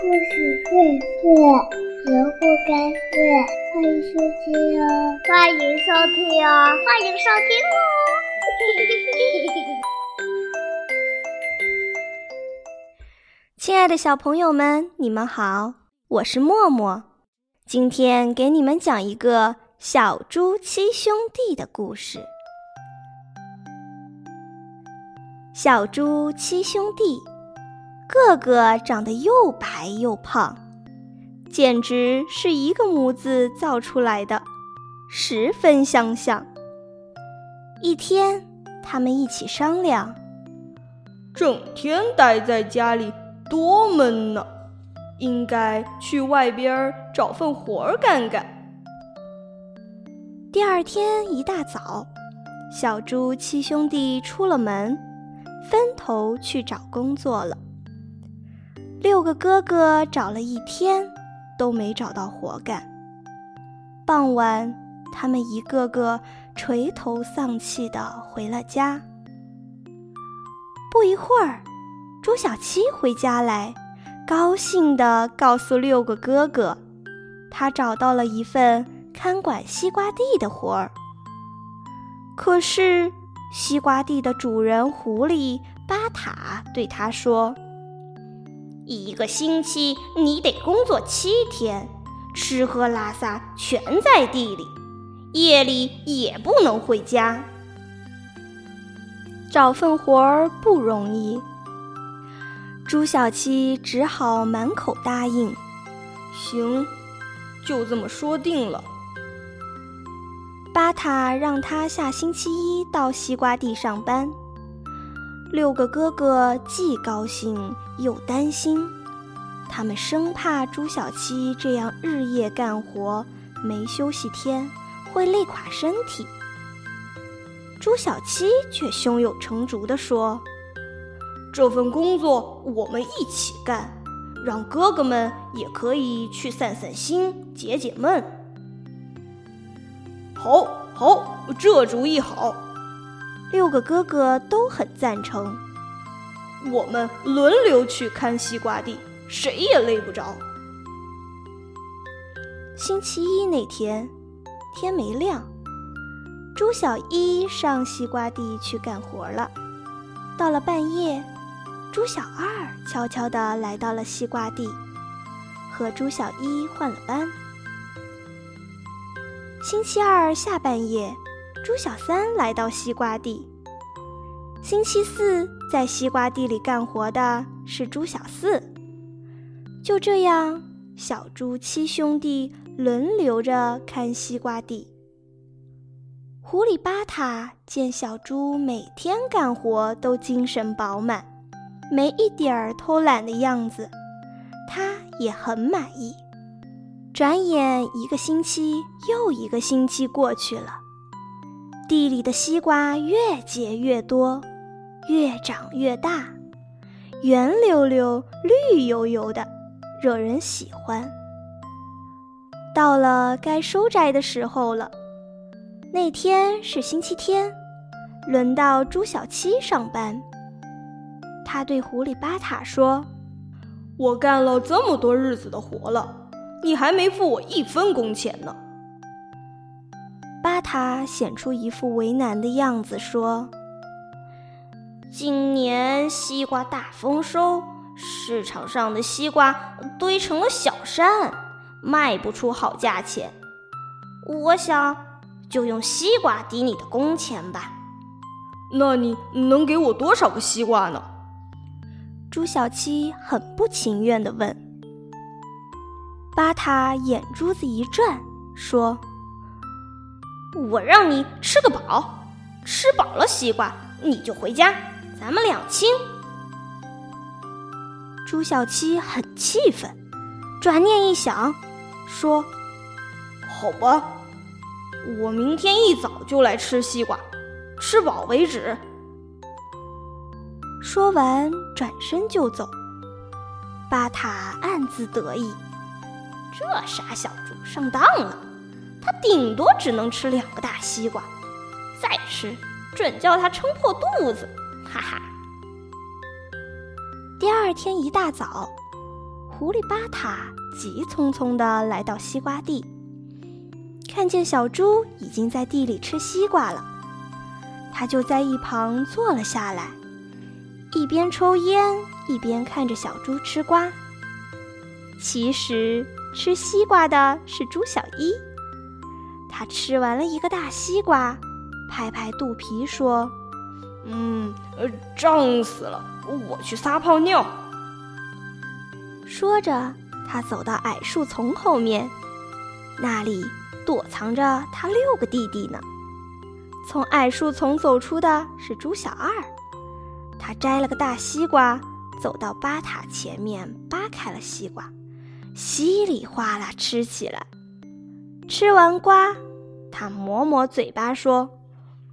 故事会睡，人不该睡。欢迎收听哦，欢迎收听哦，欢迎收听哦。亲爱的小朋友们，你们好，我是默默。今天给你们讲一个小猪七兄弟的故事。小猪七兄弟。个个长得又白又胖，简直是一个模子造出来的，十分相像。一天，他们一起商量：整天待在家里多闷呢，应该去外边找份活儿干干。第二天一大早，小猪七兄弟出了门，分头去找工作了。六个哥哥找了一天，都没找到活干。傍晚，他们一个个垂头丧气的回了家。不一会儿，朱小七回家来，高兴地告诉六个哥哥，他找到了一份看管西瓜地的活儿。可是，西瓜地的主人狐狸巴塔对他说。一个星期你得工作七天，吃喝拉撒全在地里，夜里也不能回家。找份活儿不容易，朱小七只好满口答应。行，就这么说定了。巴塔让他下星期一到西瓜地上班。六个哥哥既高兴又担心，他们生怕朱小七这样日夜干活没休息天会累垮身体。朱小七却胸有成竹地说：“这份工作我们一起干，让哥哥们也可以去散散心、解解闷。”好，好，这主意好。六个哥哥都很赞成。我们轮流去看西瓜地，谁也累不着。星期一那天，天没亮，朱小一上西瓜地去干活了。到了半夜，朱小二悄悄地来到了西瓜地，和朱小一换了班。星期二下半夜。猪小三来到西瓜地。星期四在西瓜地里干活的是猪小四。就这样，小猪七兄弟轮流着看西瓜地。狐狸巴塔见小猪每天干活都精神饱满，没一点儿偷懒的样子，他也很满意。转眼一个星期又一个星期过去了。地里的西瓜越结越多，越长越大，圆溜溜、绿油油的，惹人喜欢。到了该收摘的时候了，那天是星期天，轮到朱小七上班。他对狐狸巴塔说：“我干了这么多日子的活了，你还没付我一分工钱呢。”巴塔显出一副为难的样子，说：“今年西瓜大丰收，市场上的西瓜堆成了小山，卖不出好价钱。我想就用西瓜抵你的工钱吧。那你能给我多少个西瓜呢？”朱小七很不情愿地问。巴塔眼珠子一转，说。我让你吃个饱，吃饱了西瓜你就回家，咱们两清。朱小七很气愤，转念一想，说：“好吧，我明天一早就来吃西瓜，吃饱为止。”说完，转身就走。巴塔暗自得意，这傻小猪上当了。他顶多只能吃两个大西瓜，再吃准叫他撑破肚子，哈哈。第二天一大早，狐狸巴塔急匆匆地来到西瓜地，看见小猪已经在地里吃西瓜了，他就在一旁坐了下来，一边抽烟一边看着小猪吃瓜。其实吃西瓜的是猪小一，他吃完了一个大西瓜，拍拍肚皮说：“嗯，呃，胀死了，我去撒泡尿。”说着，他走到矮树丛后面，那里躲藏着他六个弟弟呢。从矮树丛走出的是猪小二，他摘了个大西瓜，走到巴塔前面，扒开了西瓜。稀里哗啦吃起来，吃完瓜，他抹抹嘴巴说：“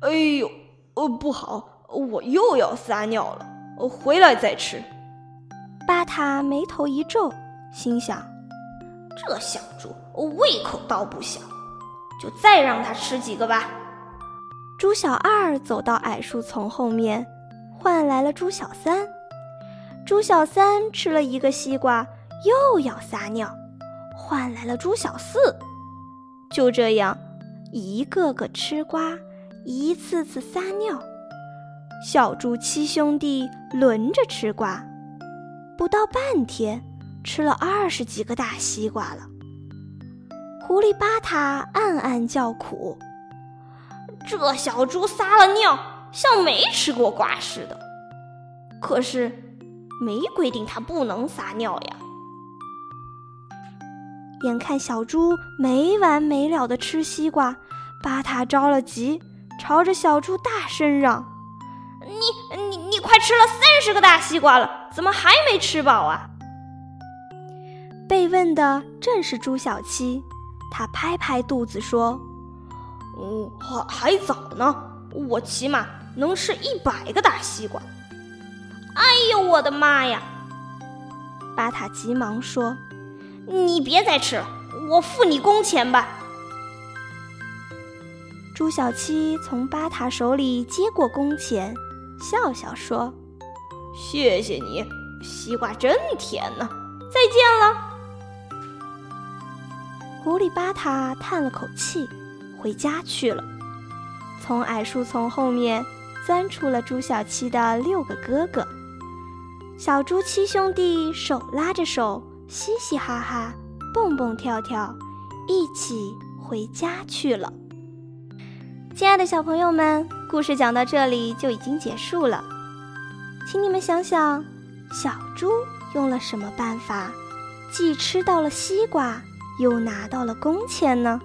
哎呦，呃，不好，我又要撒尿了，回来再吃。”巴塔眉头一皱，心想：“这小猪胃口倒不小，就再让它吃几个吧。”猪小二走到矮树丛后面，换来了猪小三。猪小三吃了一个西瓜。又要撒尿，换来了猪小四。就这样，一个个吃瓜，一次次撒尿。小猪七兄弟轮着吃瓜，不到半天，吃了二十几个大西瓜了。狐狸巴塔暗暗叫苦：这小猪撒了尿，像没吃过瓜似的。可是，没规定它不能撒尿呀。眼看小猪没完没了的吃西瓜，巴塔着了急，朝着小猪大声嚷：“你你你快吃了三十个大西瓜了，怎么还没吃饱啊？”被问的正是猪小七，他拍拍肚子说：“嗯，还还早呢，我起码能吃一百个大西瓜。”哎呦，我的妈呀！巴塔急忙说。你别再吃了，我付你工钱吧。朱小七从巴塔手里接过工钱，笑笑说：“谢谢你，西瓜真甜呢。再见了。”狐狸巴塔叹了口气，回家去了。从矮树丛后面钻出了朱小七的六个哥哥，小猪七兄弟手拉着手。嘻嘻哈哈，蹦蹦跳跳，一起回家去了。亲爱的小朋友们，故事讲到这里就已经结束了。请你们想想，小猪用了什么办法，既吃到了西瓜，又拿到了工钱呢？